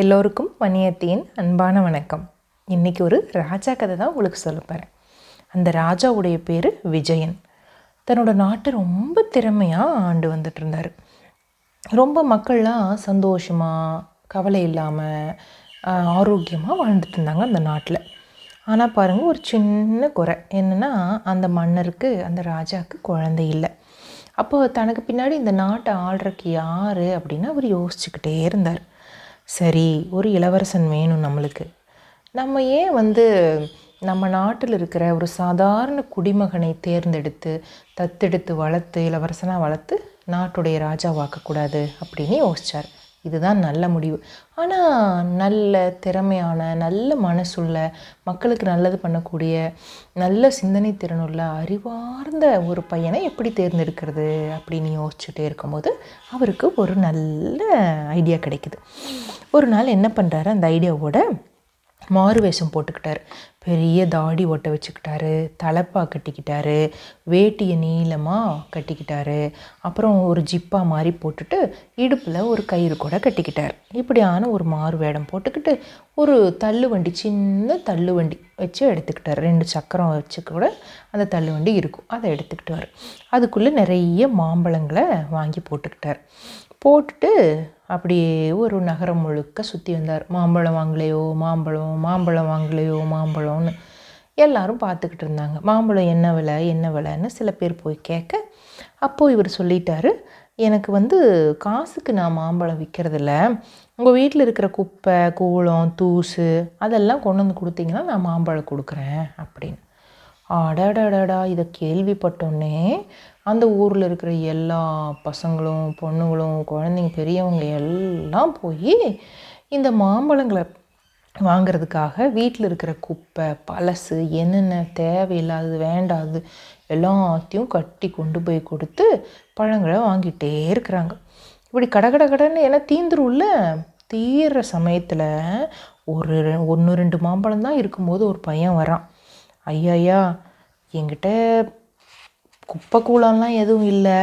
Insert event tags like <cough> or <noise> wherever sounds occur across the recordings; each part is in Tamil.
எல்லோருக்கும் வணியத்தின் அன்பான வணக்கம். இன்றைக்கி ஒரு ராஜா கதை தான் உங்களுக்கு சொல்ல போகிறேன் அந்த ராஜாவுடைய பேர் விஜயன். தன்னோட நாட்டை ரொம்ப திறமையாக ஆண்டு வந்துட்டு இருந்தார். ரொம்ப மக்கள்லாம் சந்தோஷமாக கவலை இல்லாமல் ஆரோக்கியமாக வாழ்ந்துட்டு இருந்தாங்க அந்த நாட்டில். ஆனால் பாருங்கள் ஒரு சின்ன குறை. என்னென்னா அந்த மன்னருக்கு அந்த ராஜாவுக்கு குழந்தை இல்லை. அப்போது தனக்கு பின்னாடி இந்த நாட்டை ஆள்றக்கு யார் அப்படின்னு அவர் யோசிச்சுக்கிட்டே இருந்தார். சரி ஒரு இளவரசன் வேணும் நம்மளுக்கு. நம்ம ஏன் வந்து நம்ம நாட்டில் இருக்கிற ஒரு சாதாரண குடிமகனை தேர்ந்தெடுத்து தத்தெடுத்து வளர்த்து இளவரசனாக வளர்த்து நாட்டுடைய ராஜாவாக்கக்கூடாது அப்படின்னு யோசித்தார் இதுதான் நல்ல முடிவு. ஆனால் நல்ல திறமையான நல்ல மனசுள்ள மக்களுக்கு நல்லது பண்ணக்கூடிய நல்ல சிந்தனை திறனுள்ள அறிவார்ந்த ஒரு பையனை எப்படி தேர்ந்தெடுக்கிறது அப்படின்னு யோசிச்சுட்டே இருக்கும்போது அவருக்கு ஒரு நல்ல ஐடியா கிடைக்குது. ஒரு நாள் என்ன பண்ணுறாரு அந்த ஐடியாவோட மாறு வேஷம் போட்டுக்கிட்டார். பெரிய தாடி ஒட்ட வச்சுக்கிட்டாரு தலைப்பா கட்டிக்கிட்டாரு வேட்டியை நீளமாக கட்டிக்கிட்டாரு. அப்புறம் ஒரு ஜிப்பா மாதிரி போட்டுட்டு இடுப்பில் ஒரு கயிறு கூட கட்டிக்கிட்டார். இப்படியான ஒரு மாறு வேடம் போட்டுக்கிட்டு ஒரு தள்ளு வண்டி சின்ன தள்ளு வண்டி வச்சு எடுத்துக்கிட்டார். ரெண்டு சக்கரம் வச்சு கூட அந்த தள்ளு வண்டி இருக்கும். அதை எடுத்துக்கிட்டார். அதுக்குள்ளே நிறைய மாம்பழங்களை வாங்கி போட்டுக்கிட்டார். போட்டுட்டு அப்படியே ஒரு நகரம் முழுக்க சுற்றி வந்தார். மாம்பழம் வாங்கலையோ மாம்பழம் மாம்பழம் வாங்கலையோ மாம்பழம்னு எல்லாரும் பார்த்துக்கிட்டு இருந்தாங்க. மாம்பழம் என்ன விலை என்ன விலைன்னு சில பேர் போய் கேட்க அப்போது இவர் சொல்லிட்டாரு எனக்கு வந்து காசுக்கு நான் மாம்பழம் விற்கிறதில்ல உங்கள் வீட்டில் இருக்கிற குப்பை கூளம் தூசு அதெல்லாம் கொண்டு வந்து கொடுத்தீங்கன்னா நான் மாம்பழம் கொடுக்குறேன் அப்படின்னு. அடடடடா இதை கேள்விப்பட்டோன்னே அந்த ஊரில் இருக்கிற எல்லா பசங்களும் பொண்ணுங்களும் குழந்தைங்க பெரியவங்க எல்லாம் போய் இந்த மாம்பழங்களை வாங்கிறதுக்காக வீட்டில் இருக்கிற குப்பை பழசு என்னென்ன தேவையில்லாதது வேண்டாது எல்லாத்தையும் கட்டி கொண்டு போய் கொடுத்து பழங்களை வாங்கிட்டே இருக்கிறாங்க. இப்படி கட கட கடன்னு ஏன்னா தீந்துரும்ல? தீர்ற சமயத்தில் ஒரு ஒன்று ரெண்டு மாம்பழம் தான் இருக்கும்போது ஒரு பையன் வரான். ஐயையா என்கிட்ட குப்பை கூலம்லாம் எதுவும் இல்லை.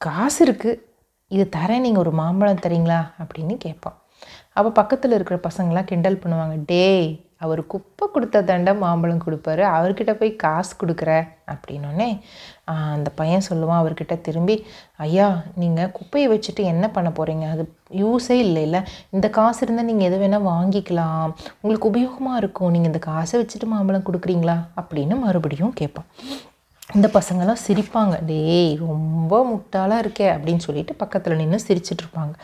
காசு இருக்குது இது தரேன் நீங்கள் ஒரு மாம்பழம் தரீங்களா? அப்படின்னு கேட்பான். அப்போ பக்கத்தில் இருக்கிற பசங்களாம் கிண்டல் பண்ணுவாங்க. டேய் அவர் குப்பை கொடுத்த தண்டை மாம்பழம் கொடுப்பாரு. அவர்கிட்ட போய் காசு கொடுக்குற அப்படின்னோடனே அந்த பையன் சொல்லுவான் அவர்கிட்ட திரும்பி ஐயா நீங்கள் குப்பையை வச்சுட்டு என்ன பண்ண போகிறீங்க அது யூஸே இல்லை இல்லை இந்த காசு இருந்தால் நீங்கள் எது வேணால் வாங்கிக்கலாம். உங்களுக்கு உபயோகமாக இருக்கும். நீங்கள் இந்த காசை வச்சுட்டு மாம்பழம் கொடுக்குறீங்களா? அப்படின்னு மறுபடியும் கேட்பான். இந்த பசங்கள்லாம் சிரிப்பாங்க டேய் ரொம்ப முட்டாளாக இருக்கே அப்படின்னு சொல்லிட்டு பக்கத்தில் நின்று சிரிச்சிட்ருப்பாங்க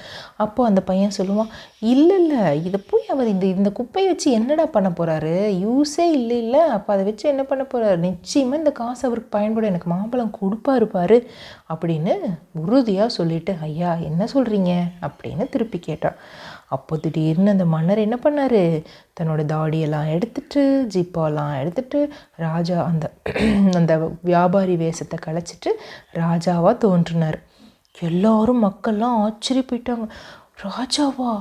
அப்போது அந்த பையன் சொல்லுவான் இல்லை இல்லை இதை போய் அவர் இந்த இந்த குப்பையை வச்சு என்னடா பண்ண போகிறாரு யூஸே இல்லை இல்லை. அப்போ அதை வச்சு என்ன பண்ண போகிறாரு நிச்சயமாக இந்த காசு அவருக்கு பயன்படும். எனக்கு மாம்பழம் கொடுப்பா இருப்பார் அப்படின்னு உறுதியாக சொல்லிட்டு ஐயா என்ன சொல்கிறீங்க அப்படின்னு திருப்பி கேட்டான் அப்போ திடீர்னு அந்த மன்னர் என்ன பண்ணார்? தன்னோட தாடியெல்லாம் எடுத்துட்டு ஜிப்பாலாம் எடுத்துட்டு ராஜா அந்த <clears throat> அந்த வியாபாரி வேஷத்தை கலைச்சிட்டு ராஜாவாக தோன்றினார். எல்லாரும் மக்கள்லாம் ஆச்சரியப்பட்டாங்க. ராஜாவா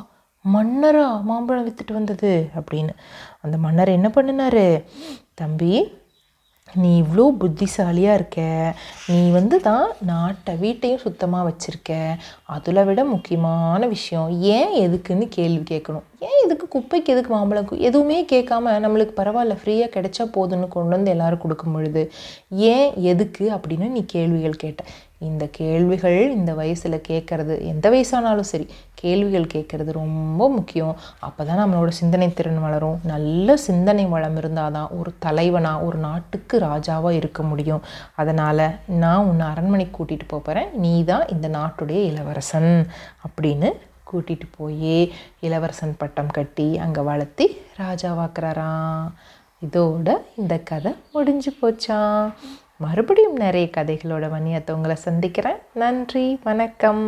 மன்னரா மாம்பழம் வித்துட்டு வந்தது அப்படின்னு. அந்த மன்னர் என்ன பண்ணினார்? தம்பி நீ இவ்வளோ புத்திசாலியாக இருக்க. நீ வந்து தான் நாட்டை வீட்டையும் சுத்தமாக வச்சுருக்க. அதில் விட முக்கியமான விஷயம் ஏன் எதுக்குன்னு கேள்வி கேட்கணும். ஏன் இதுக்கு குப்பைக்கு எதுக்கு மாம்பழம் எதுவுமே கேட்காம நம்மளுக்கு பரவாயில்ல ஃப்ரீயாக கிடைச்சா போதுன்னு கொண்டு வந்து எல்லோரும் கொடுக்கும் பொழுது ஏன் எதுக்கு அப்படின்னு நீ கேள்விகள் கேட்ட. இந்த கேள்விகள் இந்த வயசில் கேட்குறது எந்த வயசானாலும் சரி கேள்விகள் கேட்குறது ரொம்ப முக்கியம். அப்போ தான் நம்மளோட சிந்தனை திறன் வளரும். நல்ல சிந்தனை வளம் இருந்தால் தான் ஒரு தலைவனாக ஒரு நாட்டுக்கு ராஜாவாக இருக்க முடியும். அதனால் நான் உன்னை அரண்மனைக்கு கூட்டிகிட்டு போகிறேன் நீ தான் இந்த நாட்டுடைய இளவரசன் அப்படின்னு கூட்டிகிட்டு போய் இளவரசன் பட்டம் கட்டி அங்கே வளர்த்தி ராஜாவாக்குறாராம். இதோட இந்த கதை முடிஞ்சு போச்சான் மறுபடியும் நிறைய கதைகளோட வணியத்தை உங்களை சந்திக்கிறேன். நன்றி வணக்கம்.